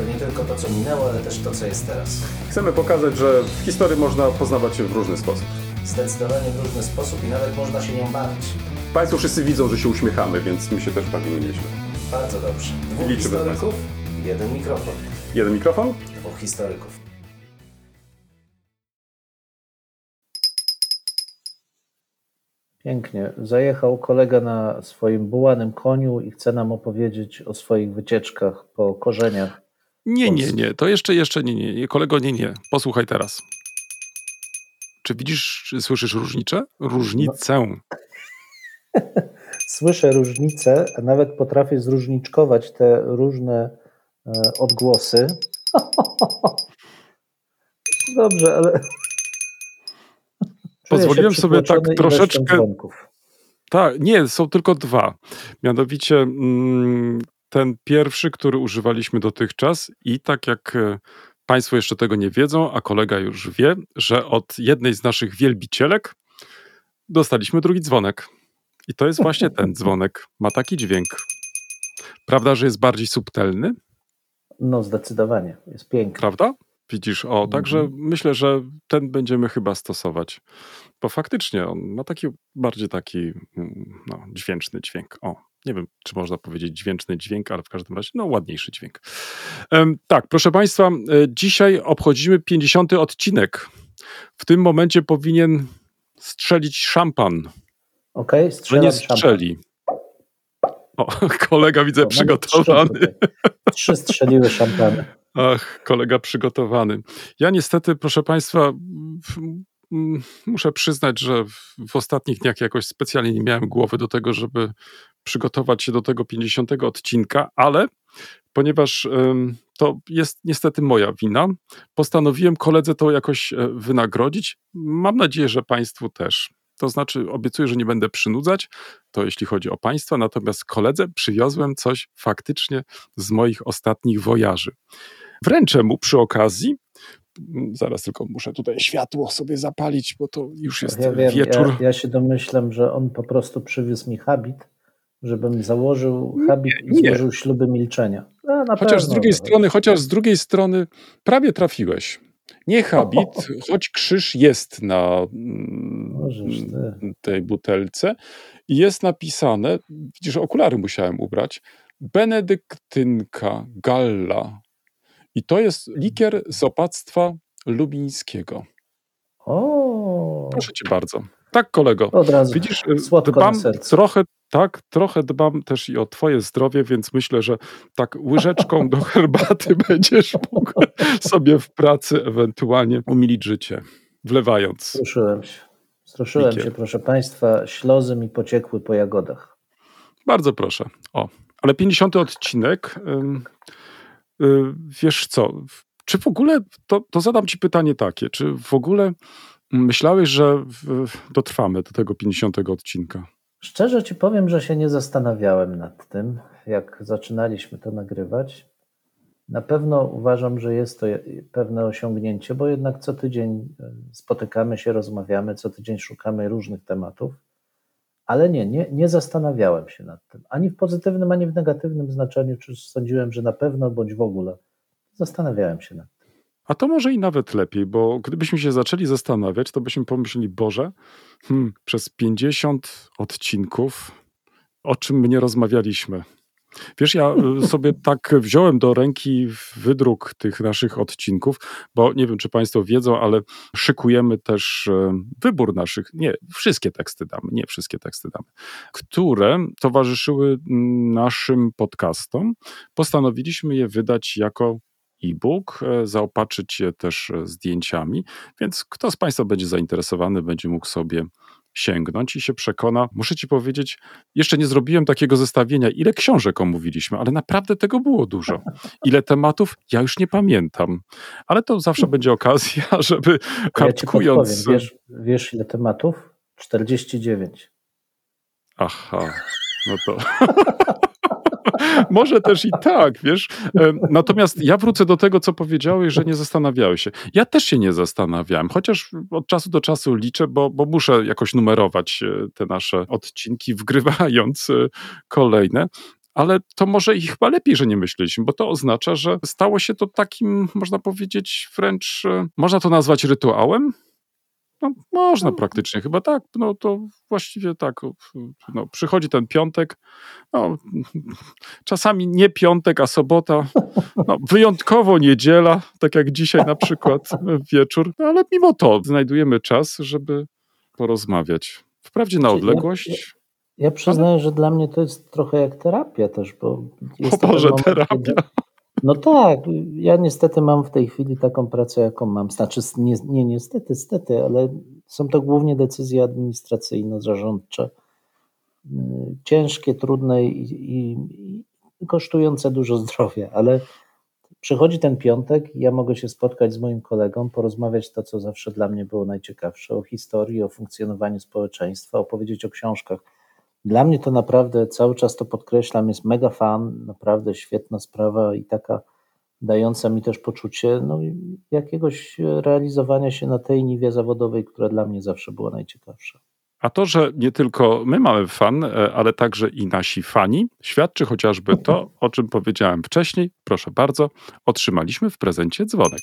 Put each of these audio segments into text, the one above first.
To nie tylko to, co minęło, ale też to, co jest teraz. Chcemy pokazać, że w historii można poznawać się w różny sposób. Zdecydowanie w różny sposób i nawet można się nią bawić. Państwo wszyscy widzą, że się uśmiechamy, więc my się też bawimy nieźle. Bardzo dobrze. Dwóch Liczymy historyków, jeden mikrofon. Jeden mikrofon? Dwóch historyków. Pięknie. Zajechał kolega na swoim bułanym koniu i chce nam opowiedzieć o swoich wycieczkach po korzeniach. Nie, nie, nie. To jeszcze, jeszcze nie, nie. Kolego, nie, nie. Posłuchaj teraz. Czy widzisz, czy słyszysz różnicę? Różnicę. Słyszę różnice, a nawet potrafię zróżniczkować te różne e, odgłosy. Dobrze, ale. Pozwoliłem sobie tak troszeczkę-. Tak, nie, są tylko dwa. Mianowicie mm, ten pierwszy, który używaliśmy dotychczas i tak jak e, Państwo jeszcze tego nie wiedzą, a kolega już wie, że od jednej z naszych wielbicielek dostaliśmy drugi dzwonek. I to jest właśnie ten dzwonek. Ma taki dźwięk. Prawda, że jest bardziej subtelny? No, zdecydowanie. Jest piękny. Prawda? Widzisz, o, także Mhm. myślę, że ten będziemy chyba stosować. Bo faktycznie on ma taki bardziej taki mm, no, dźwięczny dźwięk. O, nie wiem, czy można powiedzieć dźwięczny dźwięk, ale w każdym razie, no, ładniejszy dźwięk. Tak, proszę Państwa, e, dzisiaj obchodzimy 50. odcinek. W tym momencie powinien strzelić szampan, Okej, że strzelam nie strzeli. O, kolega widzę O, nawet przygotowany. Trzy, strzeliły szampany. Ach, kolega przygotowany. Ja niestety, proszę Państwa, muszę przyznać, że w ostatnich dniach jakoś specjalnie nie miałem głowy do tego, żeby przygotować się do tego 50 odcinka, ale ponieważ to jest niestety moja wina, postanowiłem koledze to jakoś e, wynagrodzić. Mam nadzieję, że Państwu też. To znaczy, obiecuję, że nie będę przynudzać, to jeśli chodzi o Państwa, natomiast koledze przywiozłem coś faktycznie z moich ostatnich wojaży. Wręczę mu przy okazji. Zaraz tylko muszę tutaj światło sobie zapalić, bo to już jest Ja wiem, wieczór. ja, ja się domyślam, że on po prostu przywiózł mi habit, żebym założył habit i nie. złożył śluby milczenia. Na Chociaż z drugiej no. strony, chociaż z drugiej strony prawie trafiłeś. Nie habit, choć krzyż jest na mm, Możesz tej butelce i jest napisane, widzisz, okulary musiałem ubrać, Benedyktynka Galla. I to jest likier z opactwa lubińskiego. O, Proszę cię bardzo. Tak, kolego. od razu Widzisz, y, słodko dbam trochę, tak, trochę dbam też i o twoje zdrowie, więc myślę, że tak łyżeczką do herbaty będziesz mógł sobie w pracy ewentualnie umilić życie, wlewając. Struszyłem się. Struszyłem Likier. się, proszę Państwa. Ślozy mi pociekły po jagodach. Bardzo proszę. O, ale 50 odcinek. y, wiesz co? Czy w ogóle, to, to zadam ci pytanie takie, czy w ogóle myślałeś, że dotrwamy do tego 50 odcinka? Szczerze Ci powiem, że się nie zastanawiałem nad tym, jak zaczynaliśmy to nagrywać. Na pewno uważam, że jest to pewne osiągnięcie, bo jednak co tydzień e, spotykamy się, rozmawiamy, co tydzień szukamy różnych tematów. Ale nie, nie, nie zastanawiałem się nad tym. Ani w pozytywnym, ani w negatywnym znaczeniu, czy sądziłem, że na pewno, bądź w ogóle. Zastanawiałem się nad tym. A to może i nawet lepiej, bo gdybyśmy się zaczęli zastanawiać, to byśmy pomyśleli, Boże, hmm, przez 50 odcinków, o czym my nie rozmawialiśmy. Wiesz, ja y, sobie tak wziąłem do ręki wydruk tych naszych odcinków, bo nie wiem, czy Państwo wiedzą, ale szykujemy też e, wybór naszych, nie, wszystkie teksty damy, nie wszystkie teksty damy, które towarzyszyły mm, naszym podcastom. Postanowiliśmy je wydać jako e-book, e, zaopatrzyć je też e, zdjęciami, więc kto z Państwa będzie zainteresowany, będzie mógł sobie sięgnąć i się przekona. Muszę ci powiedzieć, jeszcze nie zrobiłem takiego zestawienia, ile książek omówiliśmy, ale naprawdę tego było dużo. Ile tematów, ja już nie pamiętam. Ale to zawsze będzie okazja, żeby Ja kartkując... Wiesz, wiesz ile tematów? 49. Aha, no to. Może też i tak, wiesz. Natomiast ja wrócę do tego, co powiedziałeś, że nie zastanawiałeś się. Ja też się nie zastanawiałem, chociaż od czasu do czasu liczę, bo, bo muszę jakoś numerować e, te nasze odcinki, wgrywając e, kolejne. Ale to może i chyba lepiej, że nie myśleliśmy, bo to oznacza, że stało się to takim, można powiedzieć, wręcz, e, można to nazwać rytuałem? No, można praktycznie, chyba tak. No to właściwie tak. No, przychodzi ten piątek, no, czasami nie piątek, a sobota, no, wyjątkowo niedziela, tak jak dzisiaj na przykład wieczór, no, ale mimo to znajdujemy czas, żeby porozmawiać. Wprawdzie na Ja- odległość. Ja przyznaję, że dla mnie to jest trochę jak terapia też, bo jest O Boże, moment, terapia. Kiedy... No tak, ja niestety mam w tej chwili taką pracę, jaką mam. Znaczy, nie, nie niestety, stety, ale są to głównie decyzje administracyjno-zarządcze. y, Ciężkie, trudne i, i, i kosztujące dużo zdrowia, ale przychodzi ten piątek ja mogę się spotkać z moim kolegą, porozmawiać to, co zawsze dla mnie było najciekawsze, o historii, o funkcjonowaniu społeczeństwa, opowiedzieć o książkach. Dla mnie to naprawdę, cały czas to podkreślam, jest mega fan, naprawdę świetna sprawa i taka dająca mi też poczucie no, jakiegoś realizowania się na tej niwie zawodowej, która dla mnie zawsze była najciekawsza. A to, że nie tylko my mamy fan, e, ale także i nasi fani, świadczy chociażby to, o czym powiedziałem wcześniej. Proszę bardzo, otrzymaliśmy w prezencie dzwonek.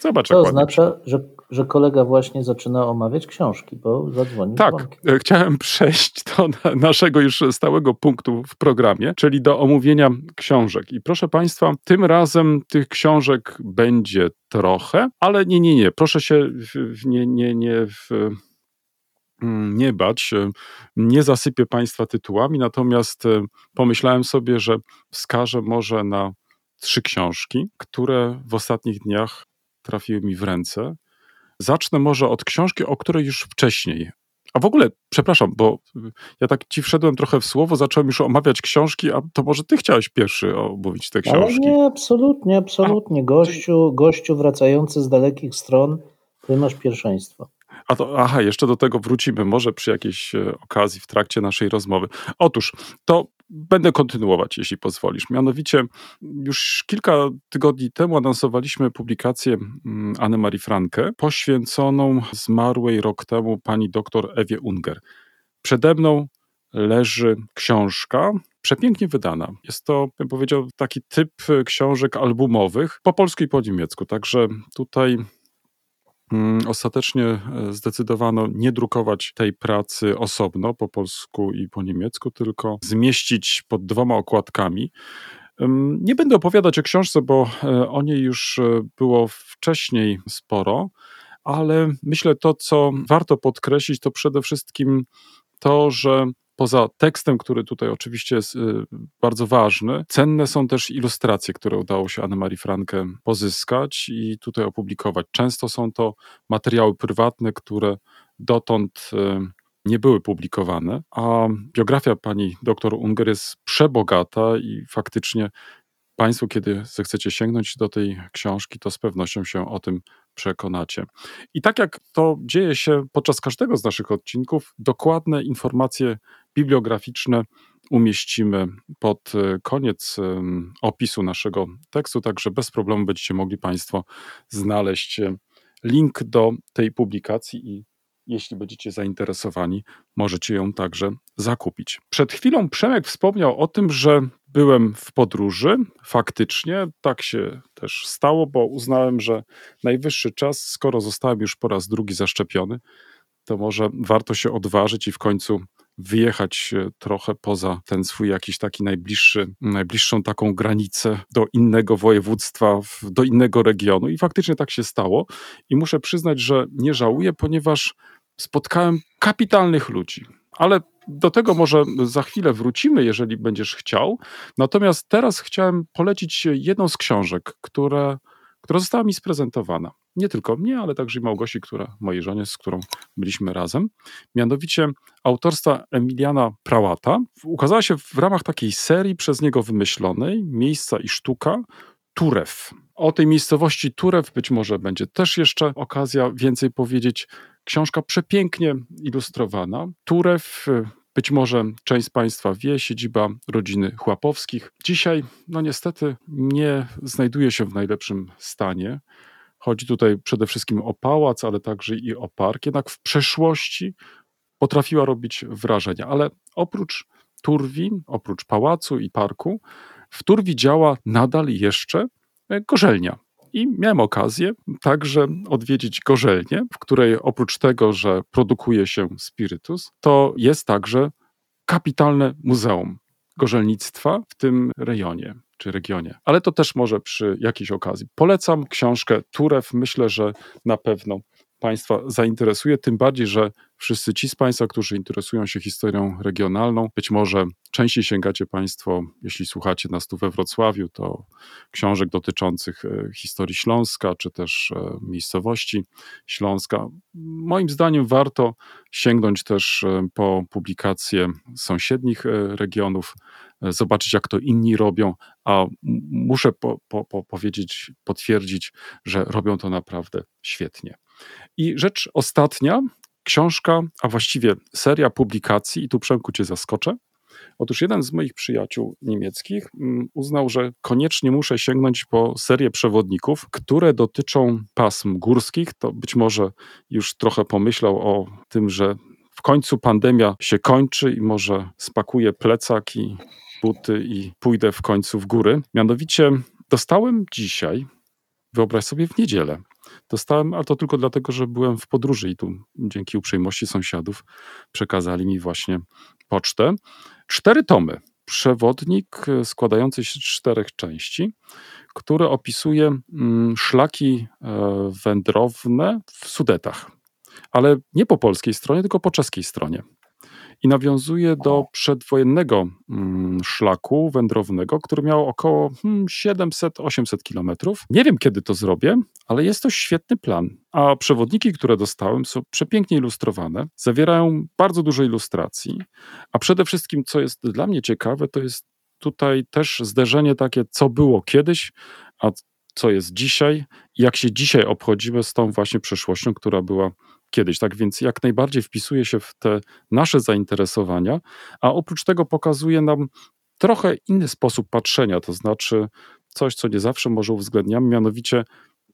Zobacz, To oznacza, że, że kolega właśnie zaczyna omawiać książki, bo zadzwonił Tak, dzwonkiem. e, chciałem przejść do na- naszego już stałego punktu w programie, czyli do omówienia książek. I proszę Państwa, tym razem tych książek będzie trochę, ale nie, nie, nie, proszę się nie, nie, nie, w, mm, nie bać, nie zasypię Państwa tytułami, natomiast e, pomyślałem sobie, że wskażę może na trzy książki, które w ostatnich dniach trafiły mi w ręce. Zacznę może od książki, o której już wcześniej. A w ogóle, przepraszam, bo y, ja tak ci wszedłem trochę w słowo, zacząłem już omawiać książki, a to może ty chciałeś pierwszy omówić te Ale książki. nie, absolutnie, absolutnie. Gościu, gościu wracający z dalekich stron, ty masz pierwszeństwo. A to, aha, jeszcze do tego wrócimy, może przy jakiejś e, okazji w trakcie naszej rozmowy. Otóż, to będę kontynuować, jeśli pozwolisz. Mianowicie, już kilka tygodni temu anonsowaliśmy publikację mm, Anny Marii Franke, poświęconą zmarłej rok temu pani doktor Ewie Unger. Przede mną leży książka, przepięknie wydana. Jest to, bym powiedział, taki typ książek albumowych, po polsku i po niemiecku. Także tutaj Ostatecznie e, zdecydowano nie drukować tej pracy osobno po polsku i po niemiecku, tylko zmieścić pod dwoma okładkami. Nie będę opowiadać o książce, bo e, o niej już e, było wcześniej sporo, ale myślę to, co warto podkreślić, to przede wszystkim to, że poza tekstem, który tutaj oczywiście jest y, bardzo ważny, cenne są też ilustracje, które udało się Anne-Marie Frankę pozyskać i tutaj opublikować. Często są to materiały prywatne, które dotąd y, nie były publikowane, a biografia pani dr Unger jest przebogata i faktycznie Państwo, kiedy zechcecie sięgnąć do tej książki, to z pewnością się o tym przekonacie. I tak jak to dzieje się podczas każdego z naszych odcinków, dokładne informacje bibliograficzne umieścimy pod e, koniec em, opisu naszego tekstu, także bez problemu będziecie mogli Państwo znaleźć e, link do tej publikacji i jeśli będziecie zainteresowani, możecie ją także zakupić. Przed chwilą Przemek wspomniał o tym, że byłem w podróży. Faktycznie tak się też stało, bo uznałem, że najwyższy czas, skoro zostałem już po raz drugi zaszczepiony, to może warto się odważyć i w końcu wyjechać e, trochę poza ten swój jakiś taki najbliższy, najbliższą taką granicę do innego województwa, do innego regionu. I faktycznie tak się stało. I muszę przyznać, że nie żałuję, ponieważ spotkałem kapitalnych ludzi. Ale do tego może za chwilę wrócimy, jeżeli będziesz chciał. Natomiast teraz chciałem polecić jedną z książek, które, która została mi sprezentowana. Nie tylko mnie, ale także i Małgosi, która, mojej żonie, z którą byliśmy razem. Mianowicie autorstwa Emiliana Prałata. Ukazała się w ramach takiej serii przez niego wymyślonej Miejsca i sztuka Turew. O tej miejscowości Turew być może będzie też jeszcze okazja więcej powiedzieć. Książka przepięknie ilustrowana. Turew być może część z Państwa wie, siedziba rodziny Chłapowskich. Dzisiaj, no niestety, nie znajduje się w najlepszym stanie. Chodzi tutaj przede wszystkim o pałac, ale także i o park. Jednak w przeszłości potrafiła robić wrażenie. Ale oprócz Turwi, oprócz pałacu i parku, w Turwi działa nadal jeszcze gorzelnia. I miałem okazję także odwiedzić gorzelnię, w której oprócz tego, że produkuje się spirytus, to jest także kapitalne muzeum gorzelnictwa w tym rejonie czy regionie. Ale to też może przy jakiejś okazji. Polecam książkę Turew. Myślę, że na pewno Państwa zainteresuje, tym bardziej, że wszyscy ci z Państwa, którzy interesują się historią regionalną, być może częściej sięgacie Państwo, jeśli słuchacie nas tu we Wrocławiu, to książek dotyczących e, historii Śląska, czy też e, miejscowości Śląska. Moim zdaniem warto sięgnąć też e, po publikacje sąsiednich regionów, zobaczyć, jak to inni robią, a muszę po, po, po powiedzieć, potwierdzić, że robią to naprawdę świetnie. I rzecz ostatnia, książka, a właściwie seria publikacji, i tu Przemku cię zaskoczę. Otóż jeden z moich przyjaciół niemieckich mm, uznał, że koniecznie muszę sięgnąć po serię przewodników, które dotyczą pasm górskich. To być może już trochę pomyślał o tym, że w końcu pandemia się kończy i może spakuję plecak i buty i pójdę w końcu w góry. Mianowicie dostałem dzisiaj, wyobraź sobie w niedzielę, Dostałem, ale to tylko dlatego, że byłem w podróży i tu dzięki uprzejmości sąsiadów przekazali mi właśnie pocztę. Cztery tomy. Przewodnik e, składający się z czterech części, który opisuje mm, szlaki e, wędrowne w Sudetach. Ale nie po polskiej stronie, tylko po czeskiej stronie i nawiązuje do przedwojennego mm, szlaku wędrownego, który miał około 700-800 hmm, kilometrów. Nie wiem, kiedy to zrobię, ale jest to świetny plan. A przewodniki, które dostałem, są przepięknie ilustrowane, zawierają bardzo dużo ilustracji, a przede wszystkim, co jest dla mnie ciekawe, to jest tutaj też zderzenie takie, co było kiedyś, a co jest dzisiaj, jak się dzisiaj obchodzimy z tą właśnie przeszłością, która była kiedyś. Tak więc jak najbardziej wpisuje się w te nasze zainteresowania, a oprócz tego pokazuje nam trochę inny sposób patrzenia, to znaczy coś, co nie zawsze może uwzględniamy, mianowicie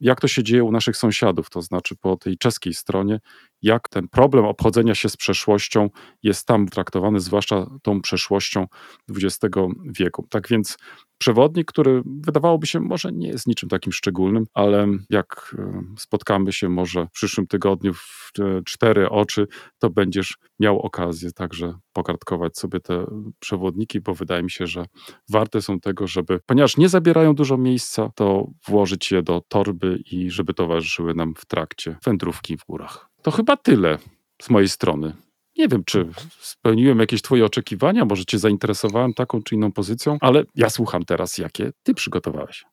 jak to się dzieje u naszych sąsiadów, to znaczy po tej czeskiej stronie, jak ten problem obchodzenia się z przeszłością jest tam traktowany, zwłaszcza tą przeszłością XX wieku. Tak więc przewodnik, który wydawałoby się może nie jest niczym takim szczególnym, ale jak e, spotkamy się może w przyszłym tygodniu w cztery oczy, to będziesz miał okazję także pokartkować sobie te przewodniki, bo wydaje mi się, że warte są tego, żeby, ponieważ nie zabierają dużo miejsca, to włożyć je do torby i żeby towarzyszyły nam w trakcie wędrówki w górach. To chyba tyle z mojej strony. Nie wiem, czy spełniłem jakieś Twoje oczekiwania, może Cię zainteresowałem taką czy inną pozycją, ale ja słucham teraz, jakie Ty przygotowałeś.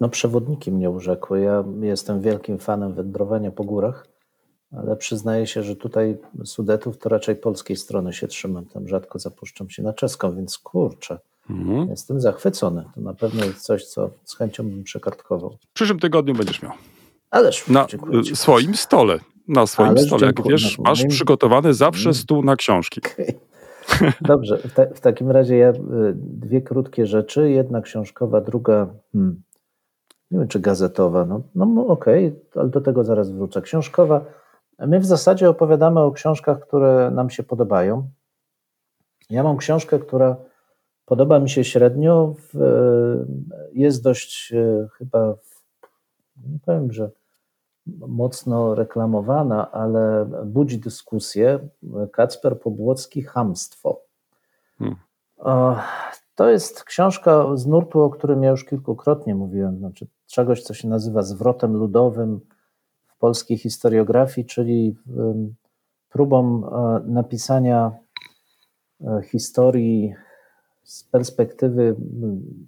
No, przewodniki mnie urzekły. Ja jestem wielkim fanem wędrowania po górach, ale przyznaję się, że tutaj Sudetów to raczej polskiej strony się trzymam. Tam rzadko zapuszczam się na czeską, więc kurczę. Mhm. Jestem zachwycony. To na pewno jest coś, co z chęcią bym przekartkował. W przyszłym tygodniu będziesz miał. Ależ na dziękuję, swoim stole na swoim Ależ stole. Jak wiesz, no, masz przygotowany zawsze mm. stół na książki. Dobrze, w, ta, w, takim razie ja y, dwie krótkie rzeczy. Jedna książkowa, druga, hmm, nie wiem czy gazetowa. No, no okej, okay, ale do tego zaraz wrócę. Książkowa. My w zasadzie opowiadamy o książkach, które nam się podobają. Ja mam książkę, która podoba mi się średnio. W, jest dość y, chyba, nie powiem, że mocno reklamowana, ale budzi dyskusję. Kacper Pobłocki Hamstwo. Hmm. To jest książka z nurtu, o którym ja już kilkukrotnie mówiłem, znaczy czegoś, co się nazywa zwrotem ludowym w polskiej historiografii, czyli próbą e, napisania e, historii z perspektywy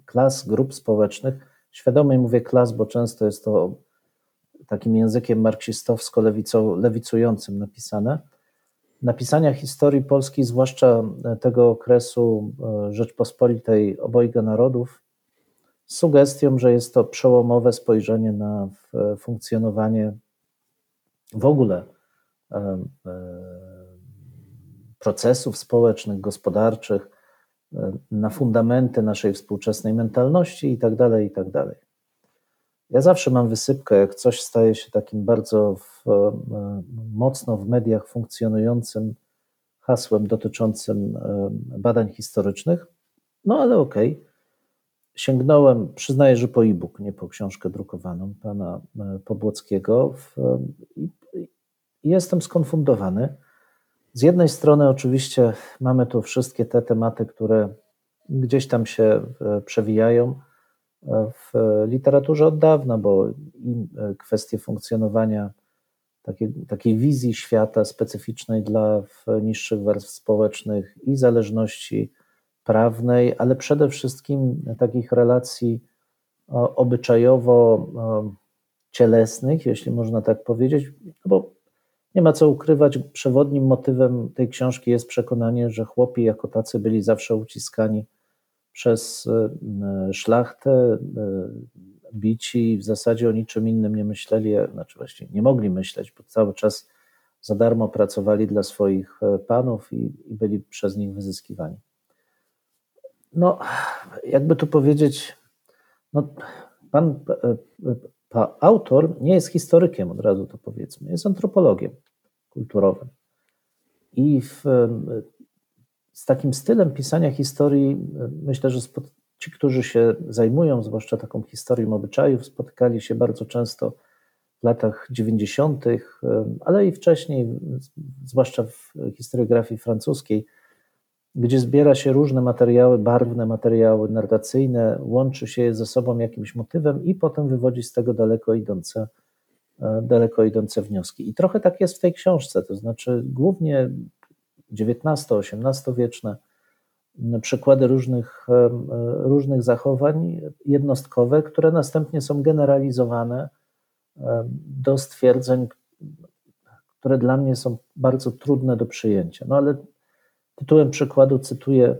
klas, grup społecznych, Świadomie mówię klas, bo często jest to takim językiem marksistowsko-lewicującym napisane. Napisania historii Polski, zwłaszcza tego okresu e, Rzeczpospolitej obojga narodów, z sugestią, że jest to przełomowe spojrzenie na funkcjonowanie w ogóle e, e, procesów społecznych, gospodarczych, na fundamenty naszej współczesnej mentalności i tak dalej, i tak dalej. Ja zawsze mam wysypkę, jak coś staje się takim bardzo w, e, mocno w mediach funkcjonującym hasłem dotyczącym e, badań historycznych. No ale okej. Okay. Sięgnąłem, przyznaję, że po e-book, nie po książkę drukowaną pana e, Pobłockiego. W, i, jestem skonfundowany. Z jednej strony, oczywiście, mamy tu wszystkie te tematy, które gdzieś tam się przewijają w literaturze od dawna, bo i kwestie funkcjonowania takiej, takiej wizji świata specyficznej dla niższych warstw społecznych i zależności prawnej, ale przede wszystkim takich relacji obyczajowo-cielesnych, jeśli można tak powiedzieć, no bo nie ma co ukrywać, przewodnim motywem tej książki jest przekonanie, że chłopi jako tacy byli zawsze uciskani przez e, szlachtę, e, bici, w zasadzie o niczym innym nie myśleli, znaczy właściwie nie mogli myśleć, bo cały czas za darmo pracowali dla swoich e, panów i, i byli przez nich wyzyskiwani. No, jakby tu powiedzieć, no, pan pa, autor nie jest historykiem, od razu to powiedzmy, jest antropologiem kulturowym. I w, z takim stylem pisania historii, myślę, że ci, którzy się zajmują, zwłaszcza taką historią obyczajów, spotykali się bardzo często w latach 90., ale i wcześniej, zwłaszcza w historiografii francuskiej, gdzie zbiera się różne materiały, barwne materiały narracyjne, łączy się je ze sobą jakimś motywem i potem wywodzi z tego daleko idące, e, daleko idące wnioski. I trochę tak jest w tej książce, to znaczy głównie XIX-XVIII wieczne przykłady różnych, e, różnych zachowań jednostkowe, które następnie są generalizowane do stwierdzeń, które dla mnie są bardzo trudne do przyjęcia. No ale tytułem przykładu cytuję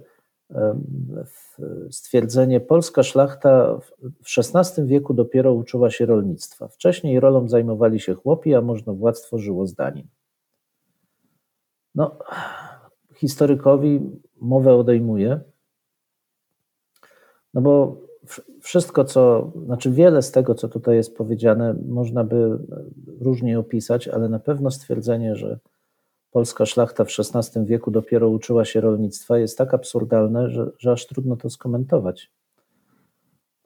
stwierdzenie: Polska szlachta w XVI wieku dopiero uczyła się rolnictwa. Wcześniej rolą zajmowali się chłopi, a można władztwo żyło zdaniem. No, historykowi mowę odejmuje, no bo wszystko, co, znaczy wiele z tego, co tutaj jest powiedziane, można by różnie opisać, ale na pewno stwierdzenie, że polska szlachta w XVI wieku dopiero uczyła się rolnictwa, jest tak absurdalne, że, że aż trudno to skomentować.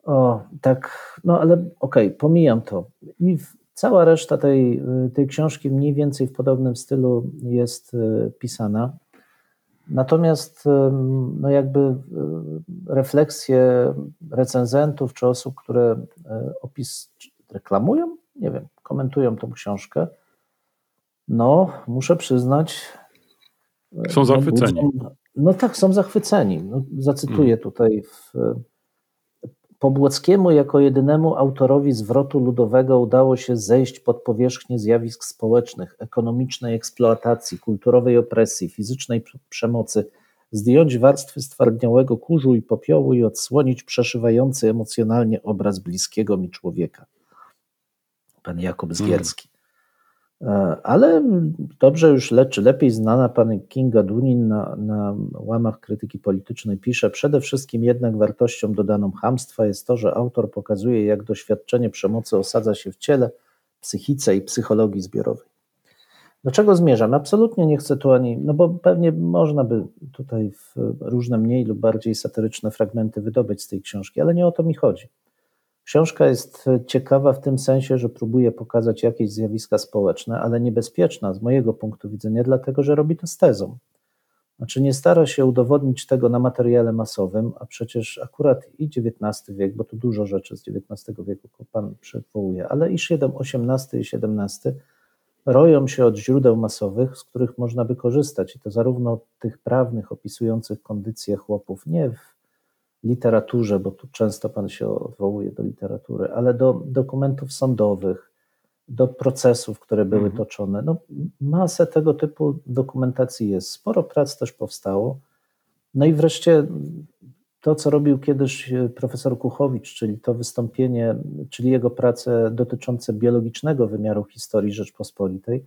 O, tak, no ale okej, okay, pomijam to. I Cała reszta tej, tej książki mniej więcej w podobnym stylu jest e, pisana. Natomiast e, no jakby e, refleksje recenzentów czy osób, które opis reklamują, nie wiem, komentują tą książkę, no muszę przyznać. Są zachwyceni. No, no tak, są zachwyceni. No, zacytuję mm. tutaj w, Pobłockiemu jako jedynemu autorowi zwrotu ludowego udało się zejść pod powierzchnię zjawisk społecznych, ekonomicznej eksploatacji, kulturowej opresji, fizycznej przemocy, zdjąć warstwy stwardniałego kurzu i popiołu i odsłonić przeszywający emocjonalnie obraz bliskiego mi człowieka. Pan Jakub Zgierski. E, ale dobrze już, czy lepiej znana pani Kinga Dunin na, na łamach krytyki politycznej pisze, przede wszystkim jednak wartością dodaną hamstwa jest to, że autor pokazuje, jak doświadczenie przemocy osadza się w ciele, psychice i psychologii zbiorowej. Do czego zmierzam? Absolutnie nie chcę tu ani, no bo pewnie można by tutaj różne mniej lub bardziej satyryczne fragmenty wydobyć z tej książki, ale nie o to mi chodzi. Książka jest ciekawa w tym sensie, że próbuje pokazać jakieś zjawiska społeczne, ale niebezpieczna z mojego punktu widzenia, dlatego że robi to z tezą. Znaczy nie stara się udowodnić tego na materiale masowym, a przecież akurat i XIX wiek, bo tu dużo rzeczy z XIX wieku pan przywołuje, ale i XVIII i XVII roją się od źródeł masowych, z których można by korzystać i to zarówno tych prawnych opisujących kondycję chłopów nie w literaturze, bo tu często Pan się odwołuje do literatury, ale do dokumentów sądowych, do procesów, które były Mhm. toczone. No, masę tego typu dokumentacji jest. Sporo prac też powstało. No i wreszcie to, co robił kiedyś e, profesor Kuchowicz, czyli to wystąpienie, czyli jego prace dotyczące biologicznego wymiaru historii Rzeczpospolitej,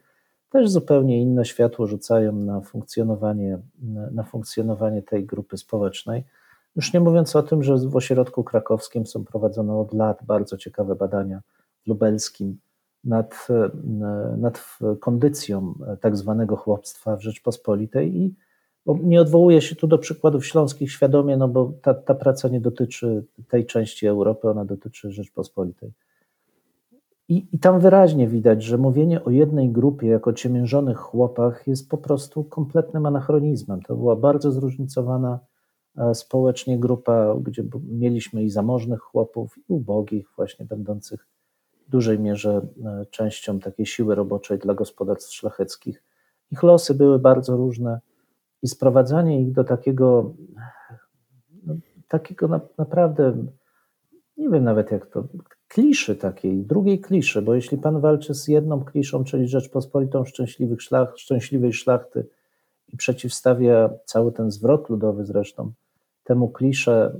też zupełnie inne światło rzucają na funkcjonowanie, na, na funkcjonowanie tej grupy społecznej. Już nie mówiąc o tym, że w ośrodku krakowskim są prowadzone od lat bardzo ciekawe badania w lubelskim nad, e, nad kondycją tak zwanego chłopstwa w Rzeczpospolitej i nie odwołuję się tu do przykładów śląskich świadomie, no bo ta, ta praca nie dotyczy tej części Europy, ona dotyczy Rzeczpospolitej. I, I tam wyraźnie widać, że mówienie o jednej grupie jako ciemiężonych chłopach jest po prostu kompletnym anachronizmem. To była bardzo zróżnicowana e, społecznie grupa, gdzie mieliśmy i zamożnych chłopów, i ubogich, właśnie będących w dużej mierze e, częścią takiej siły roboczej dla gospodarstw szlacheckich. Ich losy były bardzo różne i sprowadzanie ich do takiego, no, takiego na, naprawdę, nie wiem nawet jak to, kliszy takiej, drugiej kliszy, bo jeśli pan walczy z jedną kliszą, czyli Rzeczpospolitą szczęśliwych szlach, szczęśliwej szlachty i przeciwstawia cały ten zwrot ludowy zresztą temu klisze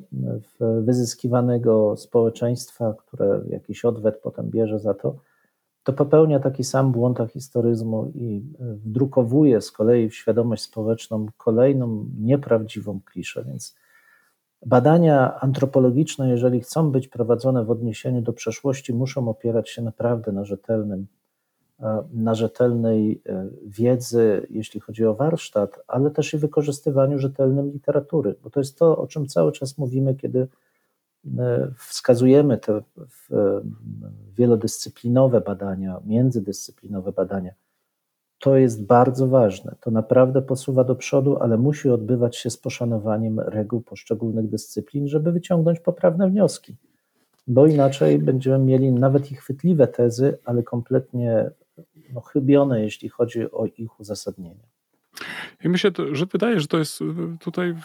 wyzyskiwanego społeczeństwa, które jakiś odwet potem bierze za to, to popełnia taki sam błąd historyzmu i wdrukowuje z kolei w świadomość społeczną kolejną nieprawdziwą kliszę. Więc badania antropologiczne, jeżeli chcą być prowadzone w odniesieniu do przeszłości, muszą opierać się naprawdę na rzetelnym, na rzetelnej wiedzy, jeśli chodzi o warsztat, ale też i wykorzystywaniu rzetelnym literatury, bo to jest to, o czym cały czas mówimy, kiedy wskazujemy te wielodyscyplinowe badania, międzydyscyplinowe badania. To jest bardzo ważne. To naprawdę posuwa do przodu, ale musi odbywać się z poszanowaniem reguł poszczególnych dyscyplin, żeby wyciągnąć poprawne wnioski. Bo inaczej będziemy mieli nawet i chwytliwe tezy, ale kompletnie no, chybione, jeśli chodzi o ich uzasadnienie. I myślę, że wydaje, że to jest y, tutaj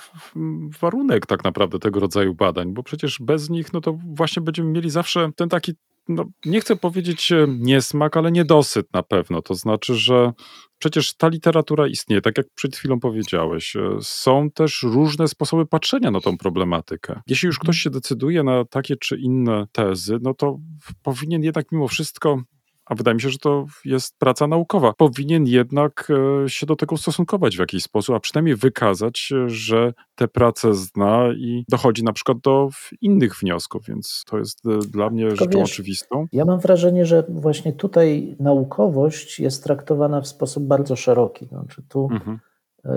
warunek tak naprawdę tego rodzaju badań, bo przecież bez nich, no to właśnie będziemy mieli zawsze ten taki, no nie chcę powiedzieć e, niesmak, ale niedosyt na pewno. To znaczy, że przecież ta literatura istnieje, tak jak przed chwilą powiedziałeś. E, są też różne sposoby patrzenia na tą problematykę. Jeśli już ktoś się decyduje na takie czy inne tezy, no to powinien jednak mimo wszystko a wydaje mi się, że to jest praca naukowa. Powinien jednak e, się do tego ustosunkować w jakiś sposób, a przynajmniej wykazać, e, że te prace zna i dochodzi na przykład do innych wniosków, więc to jest e, dla mnie Tylko rzeczą wiesz, oczywistą. Ja mam wrażenie, że właśnie tutaj naukowość jest traktowana w sposób bardzo szeroki. Znaczy tu mhm.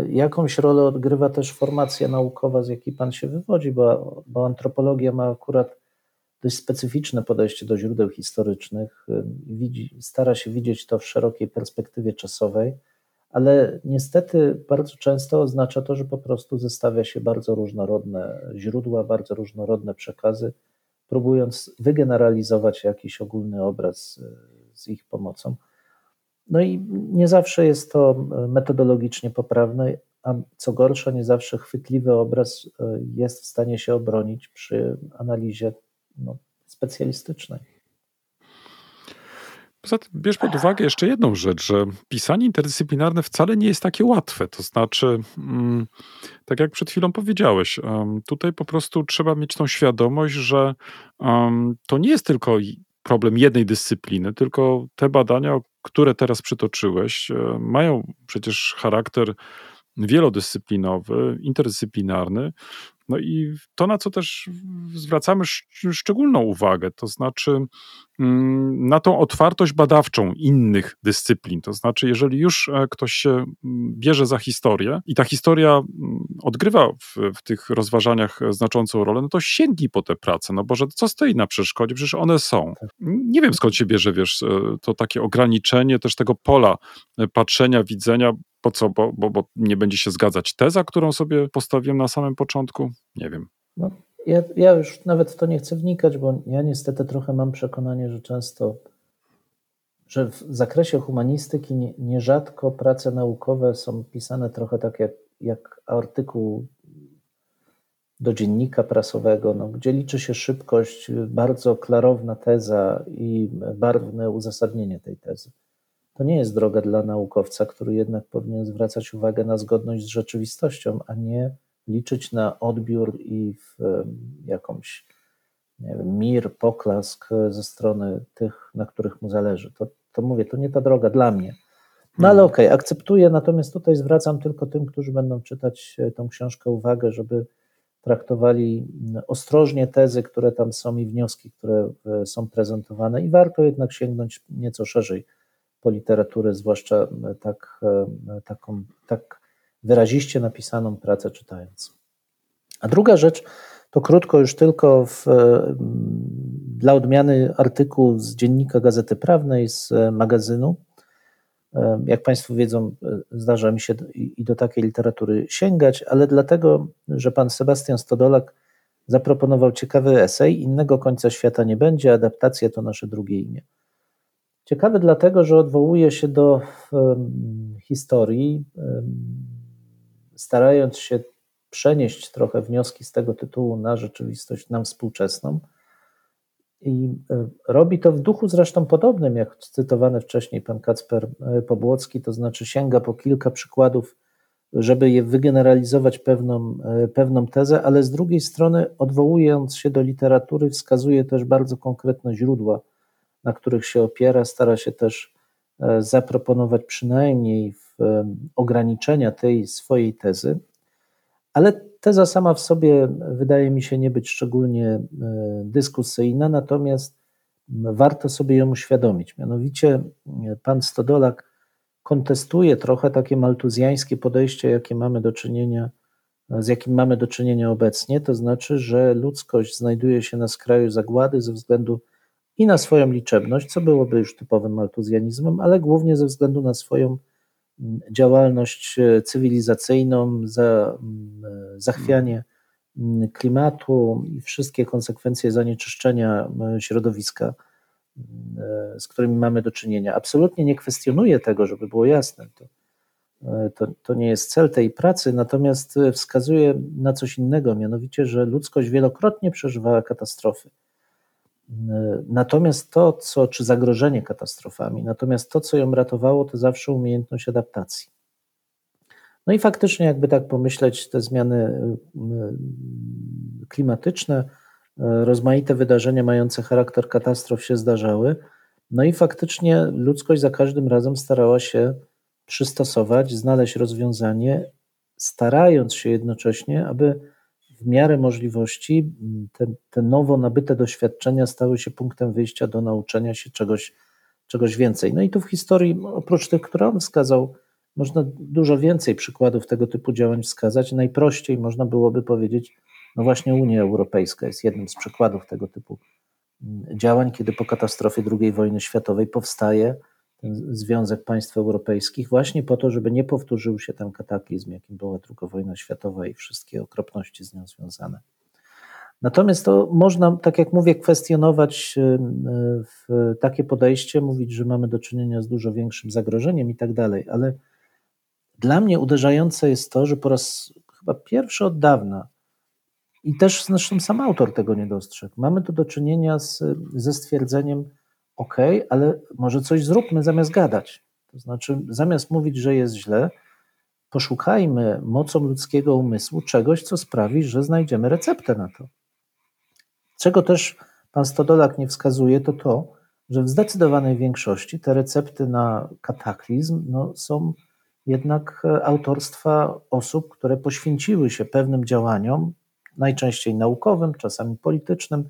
jakąś rolę odgrywa też formacja naukowa, z jakiej pan się wywodzi, bo, bo antropologia ma akurat dość specyficzne podejście do źródeł historycznych. Widzi, stara się widzieć to w szerokiej perspektywie czasowej, ale niestety bardzo często oznacza to, że po prostu zestawia się bardzo różnorodne źródła, bardzo różnorodne przekazy, próbując wygeneralizować jakiś ogólny obraz z ich pomocą. No i nie zawsze jest to metodologicznie poprawne, a co gorsza, nie zawsze chwytliwy obraz jest w stanie się obronić przy analizie no, specjalistycznej. Poza tym bierz pod uwagę jeszcze jedną rzecz, że pisanie interdyscyplinarne wcale nie jest takie łatwe. To znaczy, mm, tak jak przed chwilą powiedziałeś, tutaj po prostu trzeba mieć tą świadomość, że to nie jest tylko problem jednej dyscypliny, tylko te badania, które teraz przytoczyłeś, e, mają przecież charakter wielodyscyplinowy, interdyscyplinarny. No i to, na co też zwracamy szczególną uwagę, to znaczy mm, na tą otwartość badawczą innych dyscyplin. To znaczy, jeżeli już e, ktoś się mm, bierze za historię i ta historia mm, odgrywa w, w tych rozważaniach znaczącą rolę, no to sięgnij po te prace, no bo że co stoi na przeszkodzie? Przecież one są. Nie wiem skąd się bierze, wiesz, e, to takie ograniczenie też tego pola e, patrzenia, widzenia, po co? Bo, bo, bo nie będzie się zgadzać teza, którą sobie postawiłem na samym początku? Nie wiem. No, ja, ja już nawet w to nie chcę wnikać, bo ja niestety trochę mam przekonanie, że często, że w zakresie humanistyki nie, nierzadko prace naukowe są pisane trochę tak jak, jak artykuł do dziennika prasowego, no, gdzie liczy się szybkość, bardzo klarowna teza i barwne uzasadnienie tej tezy. To nie jest droga dla naukowca, który jednak powinien zwracać uwagę na zgodność z rzeczywistością, a nie liczyć na odbiór i w jakąś nie wiem, mir, poklask ze strony tych, na których mu zależy. To, to mówię, to nie ta droga dla mnie. No ale okej, okay, akceptuję, natomiast tutaj zwracam tylko tym, którzy będą czytać tą książkę uwagę, żeby traktowali ostrożnie tezy, które tam są i wnioski, które są prezentowane i warto jednak sięgnąć nieco szerzej po literaturę, zwłaszcza tak, taką, tak wyraziście napisaną pracę czytając. A druga rzecz, to krótko już tylko w, dla odmiany artykuł z dziennika Gazety Prawnej, z magazynu. Jak Państwo wiedzą, zdarza mi się i do takiej literatury sięgać, ale dlatego, że pan Sebastian Stodolak zaproponował ciekawy esej Innego końca świata nie będzie, adaptacja to nasze drugie imię. Ciekawy dlatego, że odwołuje się do um, historii, um, starając się przenieść trochę wnioski z tego tytułu na rzeczywistość nam współczesną. I robi to w duchu zresztą podobnym, jak cytowany wcześniej pan Kacper Pobłocki, to znaczy sięga po kilka przykładów, żeby je wygeneralizować pewną, pewną tezę, ale z drugiej strony, odwołując się do literatury, wskazuje też bardzo konkretne źródła, na których się opiera, stara się też zaproponować przynajmniej ograniczenia tej swojej tezy. Ale teza sama w sobie wydaje mi się nie być szczególnie dyskusyjna, natomiast warto sobie ją uświadomić. Mianowicie pan Stodolak kontestuje trochę takie maltuzjańskie podejście, jakie mamy do czynienia, z jakim mamy do czynienia obecnie, to znaczy, że ludzkość znajduje się na skraju zagłady ze względu i na swoją liczebność, co byłoby już typowym maltuzjanizmem, ale głównie ze względu na swoją działalność cywilizacyjną, za, zachwianie klimatu i wszystkie konsekwencje zanieczyszczenia środowiska, z którymi mamy do czynienia. Absolutnie nie kwestionuję tego, żeby było jasne. To, to, to nie jest cel tej pracy, natomiast wskazuje na coś innego, mianowicie, że ludzkość wielokrotnie przeżywała katastrofy. Natomiast to, co, czy zagrożenie katastrofami, natomiast to, co ją ratowało, to zawsze umiejętność adaptacji. No i faktycznie, jakby tak pomyśleć, te zmiany klimatyczne, rozmaite wydarzenia mające charakter katastrof się zdarzały. No i faktycznie ludzkość za każdym razem starała się przystosować, znaleźć rozwiązanie, starając się jednocześnie, aby w miarę możliwości te, te nowo nabyte doświadczenia stały się punktem wyjścia do nauczenia się czegoś, czegoś więcej. No i tu w historii, oprócz tych, które on wskazał, można dużo więcej przykładów tego typu działań wskazać. Najprościej można byłoby powiedzieć, no właśnie Unia Europejska jest jednym z przykładów tego typu działań, kiedy po katastrofie II wojny światowej powstaje Związek Państw Europejskich właśnie po to, żeby nie powtórzył się ten kataklizm, jakim była II wojna światowa i wszystkie okropności z nią związane. Natomiast to można, tak jak mówię, kwestionować w takie podejście, mówić, że mamy do czynienia z dużo większym zagrożeniem i tak dalej, ale dla mnie uderzające jest to, że po raz chyba pierwszy od dawna i też zresztą sam autor tego nie dostrzegł, mamy tu do czynienia z, ze stwierdzeniem, OK, ale może coś zróbmy zamiast gadać. To znaczy, zamiast mówić, że jest źle, poszukajmy mocą ludzkiego umysłu czegoś, co sprawi, że znajdziemy receptę na to. Czego też pan Stodolak nie wskazuje, to to, że w zdecydowanej większości te recepty na kataklizm no, są jednak autorstwa osób, które poświęciły się pewnym działaniom, najczęściej naukowym, czasami politycznym,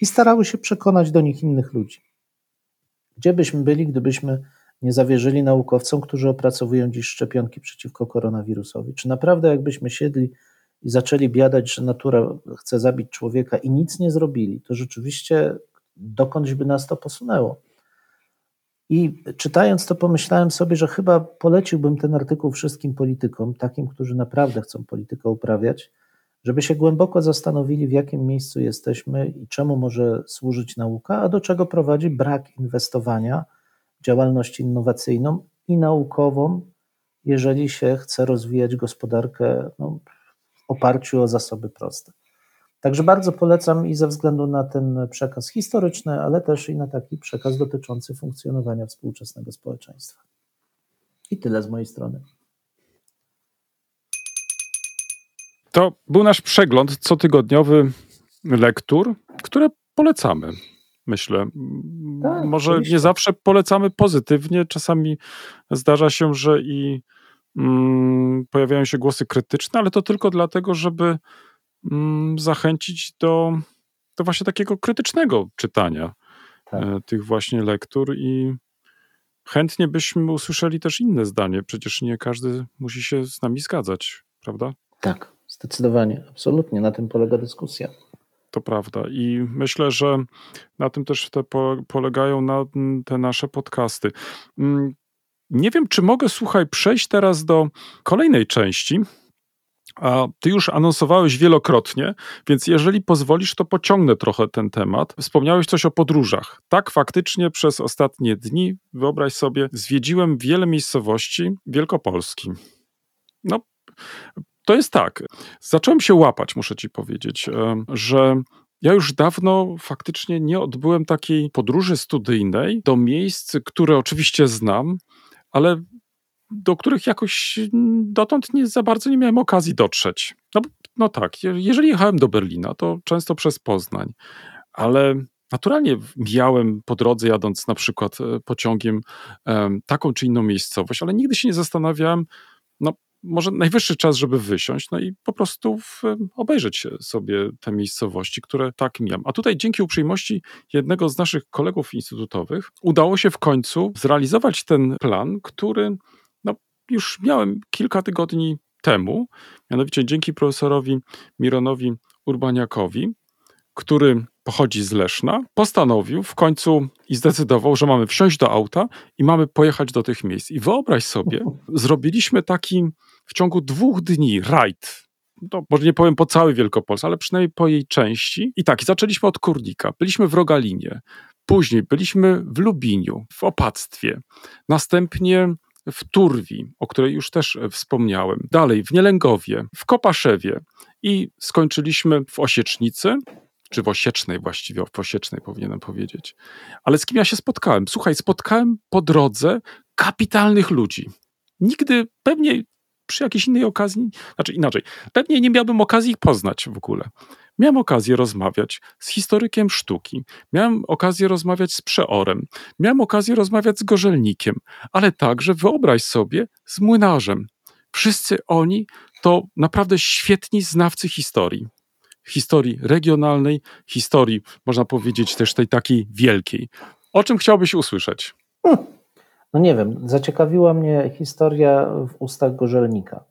i starały się przekonać do nich innych ludzi. Gdzie byśmy byli, gdybyśmy nie zawierzyli naukowcom, którzy opracowują dziś szczepionki przeciwko koronawirusowi? Czy naprawdę, jakbyśmy siedli i zaczęli biadać, że natura chce zabić człowieka i nic nie zrobili, to rzeczywiście dokądś by nas to posunęło? I czytając to, pomyślałem sobie, że chyba poleciłbym ten artykuł wszystkim politykom, takim, którzy naprawdę chcą politykę uprawiać, żeby się głęboko zastanowili, w jakim miejscu jesteśmy i czemu może służyć nauka, a do czego prowadzi brak inwestowania w działalność innowacyjną i naukową, jeżeli się chce rozwijać gospodarkę no, w oparciu o zasoby proste. Także bardzo polecam i ze względu na ten przekaz historyczny, ale też i na taki przekaz dotyczący funkcjonowania współczesnego społeczeństwa. I tyle z mojej strony. To był nasz przegląd cotygodniowy lektur, które polecamy. Myślę. Tak, Może oczywiście. nie zawsze polecamy pozytywnie. Czasami zdarza się, że i mm, pojawiają się głosy krytyczne, ale to tylko dlatego, żeby mm, zachęcić do, do właśnie takiego krytycznego czytania Tak. e, tych właśnie lektur i chętnie byśmy usłyszeli też inne zdanie. Przecież nie każdy musi się z nami zgadzać, prawda? Tak, zdecydowanie, absolutnie. Na tym polega dyskusja. To prawda. I myślę, że na tym też te po, polegają na te nasze podcasty. Mm, Nie wiem, czy mogę, słuchaj, przejść teraz do kolejnej części. A ty już anonsowałeś wielokrotnie, więc jeżeli pozwolisz, to pociągnę trochę ten temat. Wspomniałeś coś o podróżach. Tak, faktycznie przez ostatnie dni, wyobraź sobie, zwiedziłem wiele miejscowości Wielkopolski. No, to jest tak. Zacząłem się łapać, muszę ci powiedzieć, że ja już dawno faktycznie nie odbyłem takiej podróży studyjnej do miejsc, które oczywiście znam, ale do których jakoś dotąd nie za bardzo nie miałem okazji dotrzeć. No, no tak, je- jeżeli jechałem do Berlina, to często przez Poznań, ale naturalnie mijałem po drodze, jadąc na przykład e, pociągiem em, taką czy inną miejscowość, ale nigdy się nie zastanawiałem, no może najwyższy czas, żeby wysiąść, no i po prostu w, obejrzeć sobie te miejscowości, które tak mijam. A tutaj dzięki uprzejmości jednego z naszych kolegów instytutowych udało się w końcu zrealizować ten plan, który no, już miałem kilka tygodni temu, mianowicie dzięki profesorowi Mironowi Urbaniakowi, który pochodzi z Leszna, postanowił w końcu i zdecydował, że mamy wsiąść do auta i mamy pojechać do tych miejsc. I wyobraź sobie, zrobiliśmy taki w ciągu dwóch dni rajd. To może nie powiem po całej Wielkopolsce, ale przynajmniej po jej części. I tak, zaczęliśmy od Kurnika, byliśmy w Rogalinie, później byliśmy w Lubiniu, w Opactwie, następnie w Turwi, o której już też e, wspomniałem, dalej w Nielęgowie, w Kopaszewie i skończyliśmy w Osiecznicy, czy w Osiecznej właściwie, w Osiecznej powinienem powiedzieć. Ale z kim ja się spotkałem? Słuchaj, spotkałem po drodze kapitalnych ludzi. Nigdy, pewnie przy jakiejś innej okazji, znaczy inaczej, pewnie nie miałbym okazji ich poznać w ogóle. Miałem okazję rozmawiać z historykiem sztuki, miałem okazję rozmawiać z przeorem, miałem okazję rozmawiać z gorzelnikiem, ale także wyobraź sobie z młynarzem. Wszyscy oni to naprawdę świetni znawcy historii. Historii regionalnej, historii, można powiedzieć, też tej takiej wielkiej. O czym chciałbyś usłyszeć? No nie wiem, zaciekawiła mnie historia w ustach gorzelnika.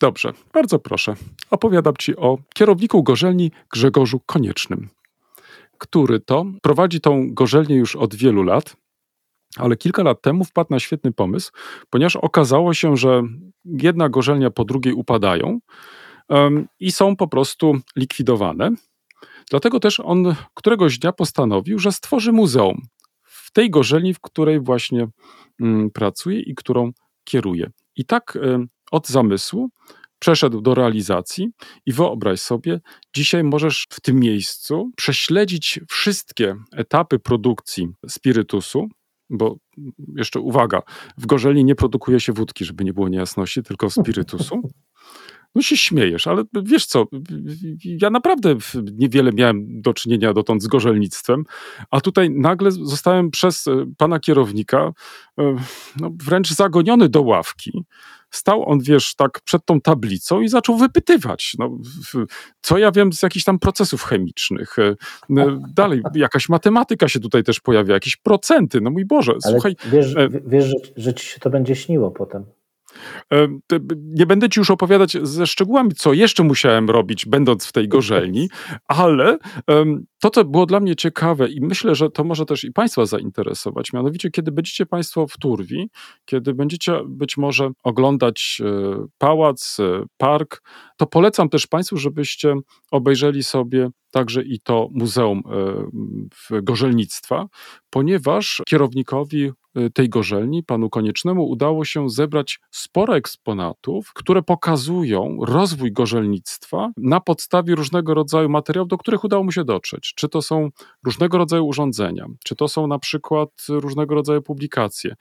Dobrze, bardzo proszę. Opowiadam Ci o kierowniku gorzelni Grzegorzu Koniecznym, który to prowadzi tą gorzelnię już od wielu lat, ale kilka lat temu wpadł na świetny pomysł, ponieważ okazało się, że jedna gorzelnia po drugiej upadają i są po prostu likwidowane. Dlatego też on któregoś dnia postanowił, że stworzy muzeum w tej gorzelni, w której właśnie mm, pracuje i którą kieruje. I tak od zamysłu przeszedł do realizacji i wyobraź sobie, dzisiaj możesz w tym miejscu prześledzić wszystkie etapy produkcji spirytusu, bo jeszcze uwaga, w Gorzelni nie produkuje się wódki, żeby nie było niejasności, tylko spirytusu. No się śmiejesz, ale wiesz co, ja naprawdę niewiele miałem do czynienia dotąd z gorzelnictwem, a tutaj nagle zostałem przez e, pana kierownika e, no, wręcz zagoniony do ławki. Stał on, wiesz, tak przed tą tablicą i zaczął wypytywać, no, co ja wiem z jakichś tam procesów chemicznych. E, Dalej, jakaś matematyka się tutaj też pojawia, jakieś procenty, no mój Boże, Ale słuchaj, wiesz, wiesz że, że ci się to będzie śniło potem. E, Nie będę ci już opowiadać ze szczegółami, co jeszcze musiałem robić, będąc w tej gorzelni, ale to, co było dla mnie ciekawe i myślę, że to może też i Państwa zainteresować, mianowicie, kiedy będziecie Państwo w Turwi, kiedy będziecie być może oglądać e, pałac, e, park, to polecam też Państwu, żebyście obejrzeli sobie także i to Muzeum e, Gorzelnictwa, ponieważ kierownikowi e, tej gorzelni, panu Koniecznemu, udało się zebrać sporo eksponatów, które pokazują rozwój gorzelnictwa na podstawie różnego rodzaju materiałów, do których udało mu się dotrzeć. Czy to są różnego rodzaju urządzenia, czy to są na przykład różnego rodzaju publikacje,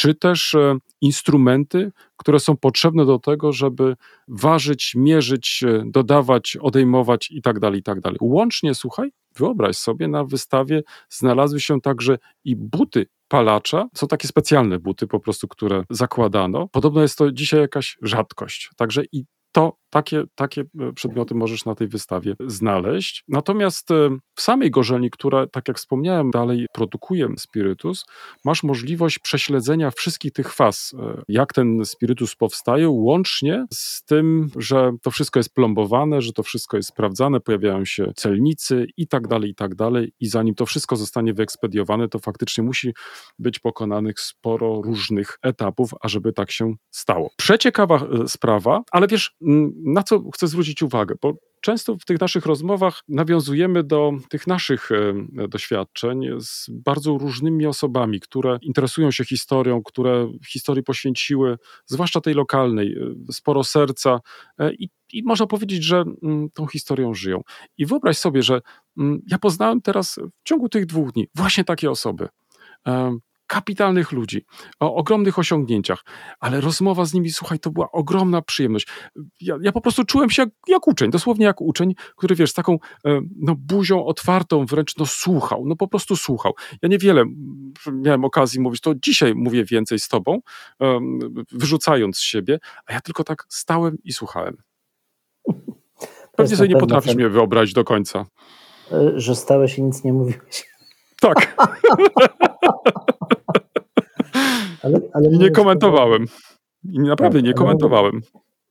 czy też e, instrumenty, które są potrzebne do tego, żeby ważyć, mierzyć, e, dodawać, odejmować itd., tak itd. Tak Łącznie, słuchaj, wyobraź sobie, na wystawie znalazły się także i buty palacza. Są takie specjalne buty po prostu, które zakładano. Podobno jest to dzisiaj jakaś rzadkość. Także i to takie, takie e, przedmioty możesz na tej wystawie znaleźć. Natomiast e, w samej gorzelni, która, tak jak wspomniałem, dalej produkuje spirytus, masz możliwość prześledzenia wszystkich tych faz, e, jak ten spirytus powstaje, łącznie z tym, że to wszystko jest plombowane, że to wszystko jest sprawdzane, pojawiają się celnicy i tak dalej, i tak dalej. I zanim to wszystko zostanie wyekspediowane, to faktycznie musi być pokonanych sporo różnych etapów, ażeby tak się stało. Przeciekawa sprawa, ale wiesz, na co chcę zwrócić uwagę, bo często w tych naszych rozmowach nawiązujemy do tych naszych e, doświadczeń z bardzo różnymi osobami, które interesują się historią, które historii poświęciły, zwłaszcza tej lokalnej, e, sporo serca e, i, i można powiedzieć, że mm, tą historią żyją. I wyobraź sobie, że mm, ja poznałem teraz w ciągu tych dwóch dni właśnie takie osoby kapitalnych ludzi, o ogromnych osiągnięciach, ale rozmowa z nimi, słuchaj, to była ogromna przyjemność. Ja, ja po prostu czułem się jak, jak, uczeń, dosłownie jak uczeń, który wiesz, z taką e, no, buzią otwartą wręcz, no słuchał, no po prostu słuchał. Ja niewiele miałem okazji mówić, to dzisiaj mówię więcej z tobą, wyrzucając z siebie, a ja tylko tak stałem i słuchałem. Pewnie sobie nie potrafisz mnie wyobrazić do końca. E, że stałeś i nic nie mówiłeś. Tak. ale, ale I nie komentowałem. I naprawdę tak, nie komentowałem.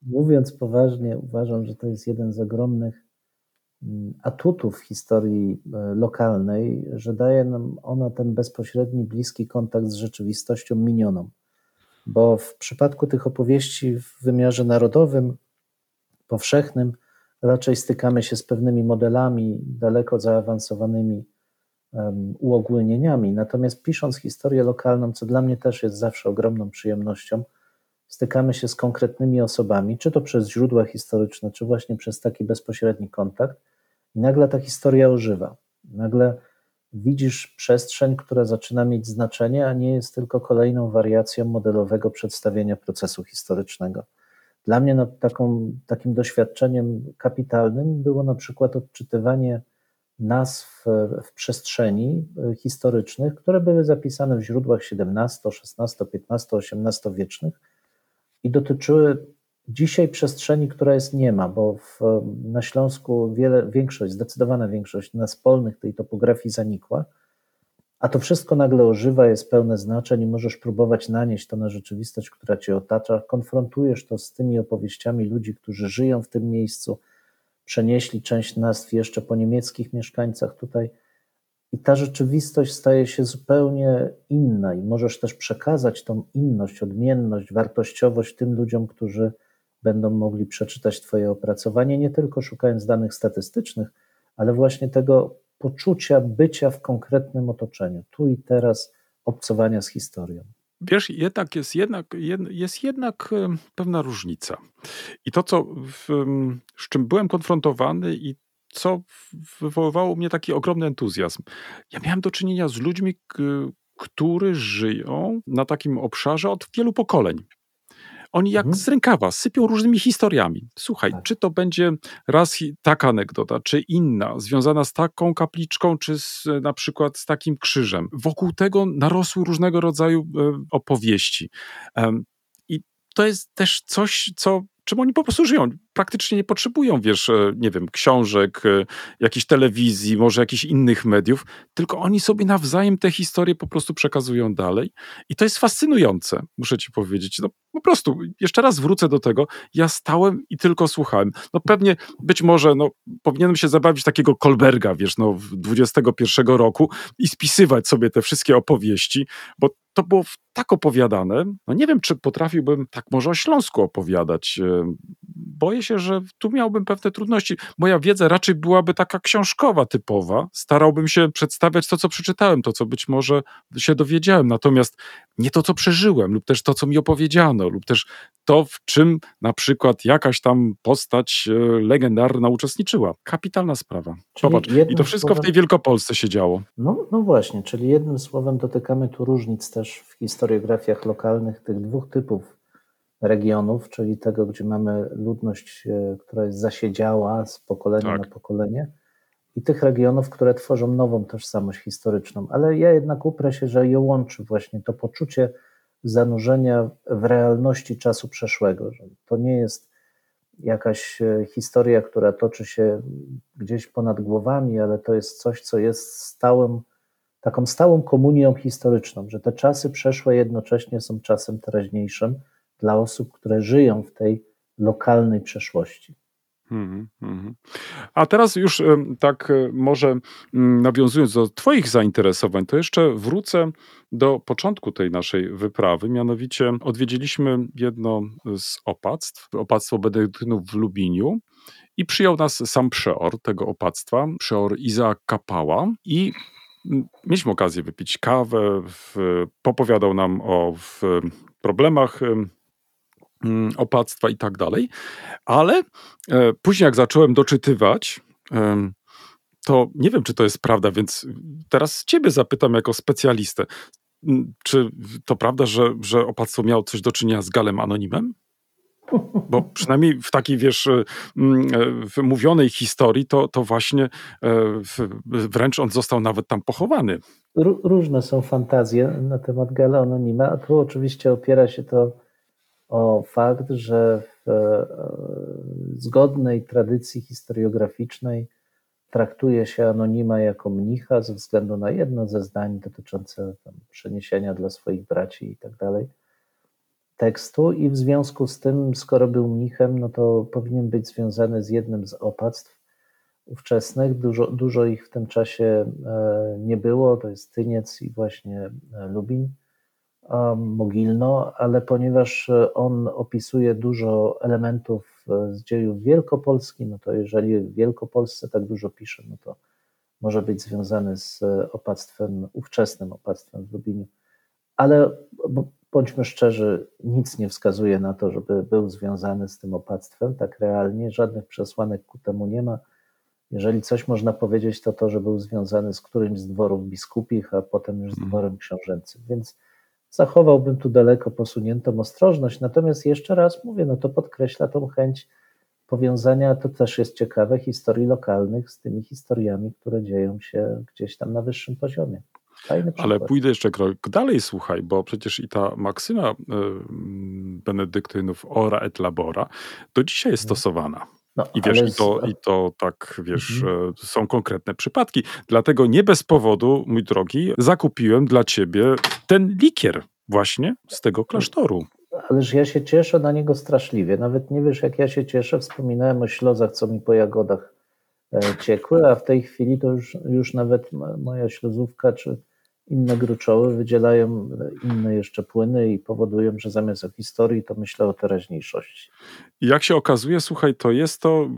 Mówiąc poważnie, uważam, że to jest jeden z ogromnych mm, atutów historii e, lokalnej, że daje nam ona ten bezpośredni, bliski kontakt z rzeczywistością minioną. Bo w przypadku tych opowieści w wymiarze narodowym, powszechnym, raczej stykamy się z pewnymi modelami daleko zaawansowanymi uogólnieniami. Natomiast pisząc historię lokalną, co dla mnie też jest zawsze ogromną przyjemnością, stykamy się z konkretnymi osobami, czy to przez źródła historyczne, czy właśnie przez taki bezpośredni kontakt, i nagle ta historia ożywa. Nagle widzisz przestrzeń, która zaczyna mieć znaczenie, a nie jest tylko kolejną wariacją modelowego przedstawienia procesu historycznego. Dla mnie no, taką, takim doświadczeniem kapitalnym było na przykład odczytywanie nazw w przestrzeni e, historycznych, które były zapisane w źródłach XVII, XVI, XV, XVIII wiecznych i dotyczyły dzisiaj przestrzeni, która jest nie ma, bo w, na Śląsku wiele, większość, zdecydowana większość nazw polnych tej topografii zanikła, a to wszystko nagle ożywa, jest pełne znaczeń i możesz próbować nanieść to na rzeczywistość, która cię otacza. Konfrontujesz to z tymi opowieściami ludzi, którzy żyją w tym miejscu, przenieśli część nazw jeszcze po niemieckich mieszkańcach tutaj. I ta rzeczywistość staje się zupełnie inna, i możesz też przekazać tą inność, odmienność, wartościowość tym ludziom, którzy będą mogli przeczytać Twoje opracowanie, nie tylko szukając danych statystycznych, ale właśnie tego poczucia bycia w konkretnym otoczeniu, tu i teraz, obcowania z historią. Wiesz, jednak jest jednak, jest jednak pewna różnica. I to, co w, z czym byłem konfrontowany i co wywoływało u mnie taki ogromny entuzjazm. Ja miałem do czynienia z ludźmi, którzy żyją na takim obszarze od wielu pokoleń. Oni jak mhm. z rękawa sypią różnymi historiami. Słuchaj, tak. czy to będzie raz taka anegdota, czy inna, związana z taką kapliczką, czy z, na przykład z takim krzyżem. Wokół tego narosły różnego rodzaju e, opowieści. I to jest też coś, co czym oni po prostu żyją. Praktycznie nie potrzebują, wiesz, e, nie wiem, książek, e, jakiejś telewizji, może jakichś innych mediów, tylko oni sobie nawzajem te historie po prostu przekazują dalej. I to jest fascynujące, muszę ci powiedzieć. No, po prostu, jeszcze raz wrócę do tego, ja stałem i tylko słuchałem. No pewnie, być może, no, powinienem się zabawić takiego Kolberga, wiesz, no, w 21 roku i spisywać sobie te wszystkie opowieści, bo to było tak opowiadane. No nie wiem, czy potrafiłbym tak może o Śląsku opowiadać. E, boję się, że tu miałbym pewne trudności. Moja wiedza raczej byłaby taka książkowa, typowa. Starałbym się przedstawiać to, co przeczytałem, to, co być może się dowiedziałem. Natomiast nie to, co przeżyłem, lub też to, co mi opowiedziano, lub też to, w czym na przykład jakaś tam postać e, legendarna uczestniczyła. Kapitalna sprawa. I to wszystko w słowem- tej Wielkopolsce się działo. No, no właśnie, czyli jednym słowem dotykamy tu różnic też w historiografiach lokalnych tych dwóch typów regionów, czyli tego, gdzie mamy ludność, e, która jest zasiedziała z pokolenia Tak. na pokolenie i tych regionów, które tworzą nową tożsamość historyczną. Ale ja jednak uprę się, że je łączy właśnie to poczucie zanurzenia w realności czasu przeszłego. To nie jest jakaś e, historia, która toczy się gdzieś ponad głowami, ale to jest coś, co jest stałym, taką stałą komunią historyczną, że te czasy przeszłe jednocześnie są czasem teraźniejszym dla osób, które żyją w tej lokalnej przeszłości. Mhm, mhm. A teraz już tak e, może mm, nawiązując do Twoich zainteresowań, to jeszcze wrócę do początku tej naszej wyprawy. Mianowicie odwiedziliśmy jedno z opactw, opactwo benedyktynów w Lubiniu. I przyjął nas sam przeor tego opactwa, przeor Izaak Kapała. I mm, mieliśmy okazję wypić kawę, w, popowiadał nam o problemach em, opactwa i tak dalej. Ale e, później, jak zacząłem doczytywać, to nie wiem, czy to jest prawda, więc teraz Ciebie zapytam jako specjalistę. Mm, Czy to prawda, że, że opactwo miało coś do czynienia z Galem Anonimem? Bo przynajmniej w takiej, wiesz, e, mm, e, w mówionej historii, to, to właśnie wręcz on został nawet tam pochowany. Ró- Różne są fantazje na temat Gala Anonima, a tu oczywiście opiera się to o fakt, że w e, zgodnej tradycji historiograficznej traktuje się Anonima jako mnicha ze względu na jedno ze zdań dotyczące przeniesienia dla swoich braci i tak dalej tekstu. I w związku z tym, skoro był mnichem, no to powinien być związany z jednym z opactw ówczesnych. Dużo, dużo ich w tym czasie e, nie było, to jest Tyniec i właśnie e, Lubin, Mogilno, ale ponieważ e, on opisuje dużo elementów e, z dziejów Wielkopolski, no to jeżeli w Wielkopolsce tak dużo pisze, no to może być związany z e, opactwem, ówczesnym opactwem w Lubinie. Ale bądźmy szczerzy, nic nie wskazuje na to, żeby był związany z tym opactwem, tak realnie, żadnych przesłanek ku temu nie ma. Jeżeli coś można powiedzieć, to to, że był związany z którymś z dworów biskupich, a potem już z Mhm. dworem książęcym. Więc zachowałbym tu daleko posuniętą ostrożność. Natomiast jeszcze raz mówię, no to podkreśla tą chęć powiązania, to też jest ciekawe, historii lokalnych z tymi historiami, które dzieją się gdzieś tam na wyższym poziomie. Ale pójdę jeszcze krok dalej, słuchaj, bo przecież i ta maksyma benedyktynów ora et labora do dzisiaj jest Mhm. stosowana. No, I wiesz, ale i to, z- i to tak, wiesz, Mhm. e, są konkretne przypadki. Dlatego nie bez powodu, mój drogi, zakupiłem dla ciebie ten likier właśnie z tego klasztoru. Ależ ja się cieszę na niego straszliwie. Nawet nie wiesz, jak ja się cieszę. Wspominałem o ślozach, co mi po jagodach e, ciekły, a w tej chwili to już, już nawet moja śluzówka czy inne gruczoły wydzielają inne jeszcze płyny i powodują, że zamiast o historii, to myślę o teraźniejszości. Jak się okazuje, słuchaj, to jest to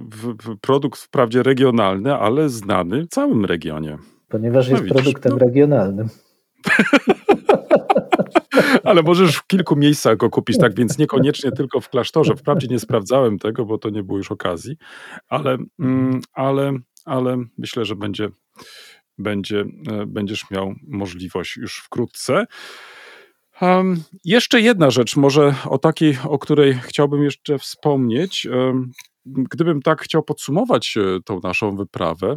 produkt wprawdzie regionalny, ale znany w całym regionie. Ponieważ No jest widzisz, produktem no. regionalnym. Ale możesz w kilku miejscach go kupić, tak więc niekoniecznie tylko w klasztorze. Wprawdzie nie sprawdzałem tego, bo to nie było już okazji, ale, mm, ale, ale myślę, że będzie, będzie, e, będziesz miał możliwość już wkrótce. Um, jeszcze jedna rzecz, może o takiej, o której chciałbym jeszcze wspomnieć. Um, gdybym tak chciał podsumować e, tą naszą wyprawę,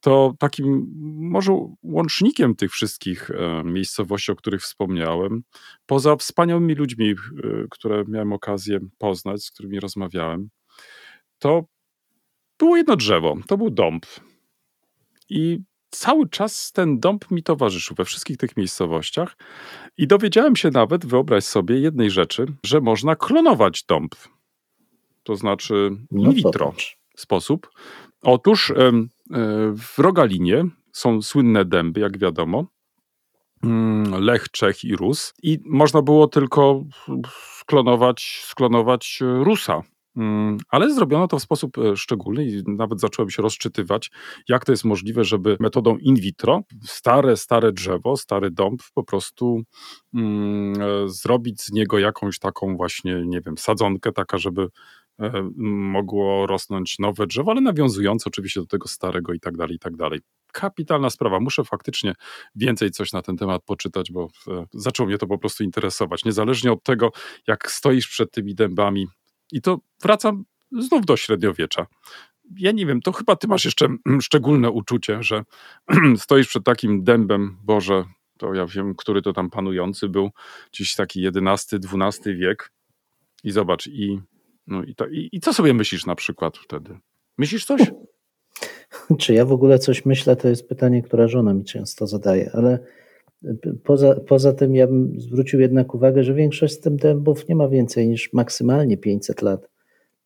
to takim może łącznikiem tych wszystkich e, miejscowości, o których wspomniałem, poza wspaniałymi ludźmi, które miałem okazję poznać, z którymi rozmawiałem, to było jedno drzewo, to był dąb. I cały czas ten dąb mi towarzyszył we wszystkich tych miejscowościach i dowiedziałem się nawet, wyobraź sobie, jednej rzeczy, że można klonować dąb. To znaczy in No vitro popatrz. sposób. Otóż e, w Rogalinie są słynne dęby, jak wiadomo. Mm, Lech, Czech i Rus. I można było tylko sklonować, sklonować e, Rusa. Mm, Ale zrobiono to w sposób e, szczególny i nawet zacząłem się rozczytywać, jak to jest możliwe, żeby metodą in vitro stare, stare drzewo, stary dąb po prostu mm, e, zrobić z niego jakąś taką właśnie, nie wiem, sadzonkę taka, żeby e, mogło rosnąć nowe drzewo, ale nawiązujące oczywiście do tego starego i tak dalej, i tak dalej. Kapitalna sprawa. Muszę faktycznie więcej coś na ten temat poczytać, bo zaczął mnie to po prostu interesować. Niezależnie od tego, jak stoisz przed tymi dębami, i to wracam znów do średniowiecza. Ja nie wiem, to chyba ty masz jeszcze mm, szczególne uczucie, że stoisz przed takim dębem, Boże, to ja wiem, który to tam panujący był, gdzieś taki XI-XII wiek. I zobacz, i, no i, to, i, i co sobie myślisz na przykład wtedy? Myślisz coś? Czy ja w ogóle coś myślę, to jest pytanie, które żona mi często zadaje, ale poza, poza tym ja bym zwrócił jednak uwagę, że większość z tym dębów nie ma więcej niż maksymalnie 500 lat.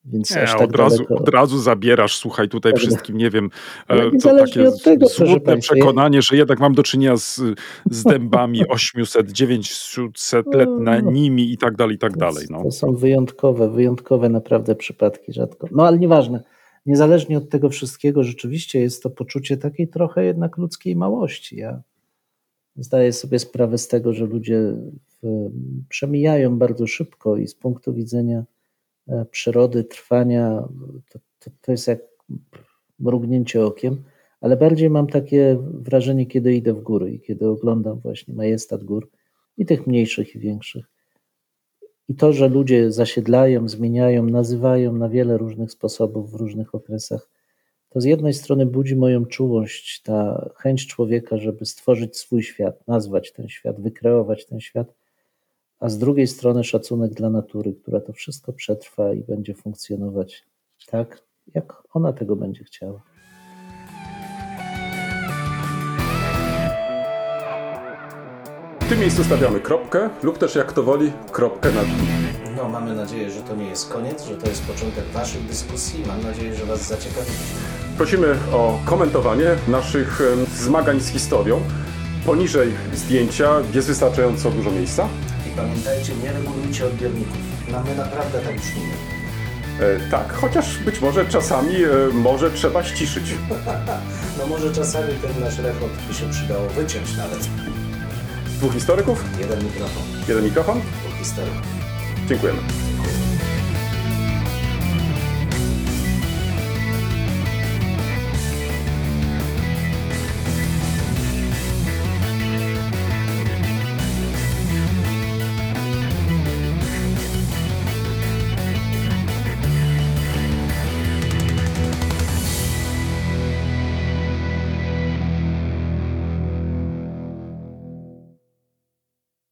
Więc Nie, aż tak od, razu, daleko. od razu zabierasz, słuchaj, tutaj wszystkim, nie wiem, Ale e, to takie od tego, smutne przekonanie, że jednak mam do czynienia z, z dębami 800, 900 No. letnimi i tak dalej, i tak dalej. No. To są wyjątkowe, wyjątkowe naprawdę przypadki, rzadko. No ale nieważne. Niezależnie od tego wszystkiego, rzeczywiście jest to poczucie takiej trochę jednak ludzkiej małości. Ja zdaję sobie sprawę z tego, że ludzie przemijają bardzo szybko i z punktu widzenia e, przyrody, trwania, to, to, to jest jak mrugnięcie okiem, ale bardziej mam takie wrażenie, kiedy idę w góry i kiedy oglądam właśnie majestat gór i tych mniejszych i większych. I to, że ludzie zasiedlają, zmieniają, nazywają na wiele różnych sposobów w różnych okresach, to z jednej strony budzi moją czułość, ta chęć człowieka, żeby stworzyć swój świat, nazwać ten świat, wykreować ten świat, a z drugiej strony szacunek dla natury, która to wszystko przetrwa i będzie funkcjonować tak, jak ona tego będzie chciała. W tym miejscu stawiamy kropkę lub też jak to woli, kropkę nad i. Mamy nadzieję, że to nie jest koniec, że to jest początek Waszych dyskusji. Mam nadzieję, że Was zaciekawiliśmy. Prosimy o komentowanie naszych zmagań z historią. Poniżej zdjęcia jest wystarczająco dużo miejsca. I pamiętajcie, nie regulujcie odbiorników. No, my naprawdę tak brzmimy. E, tak, chociaż być może czasami e, może trzeba ściszyć. No może czasami ten nasz rechot by się przydało wyciąć nawet. Dwóch historyków, Jeden mikrofon, jeden mikrofon. dwóch historyków. 最贵了。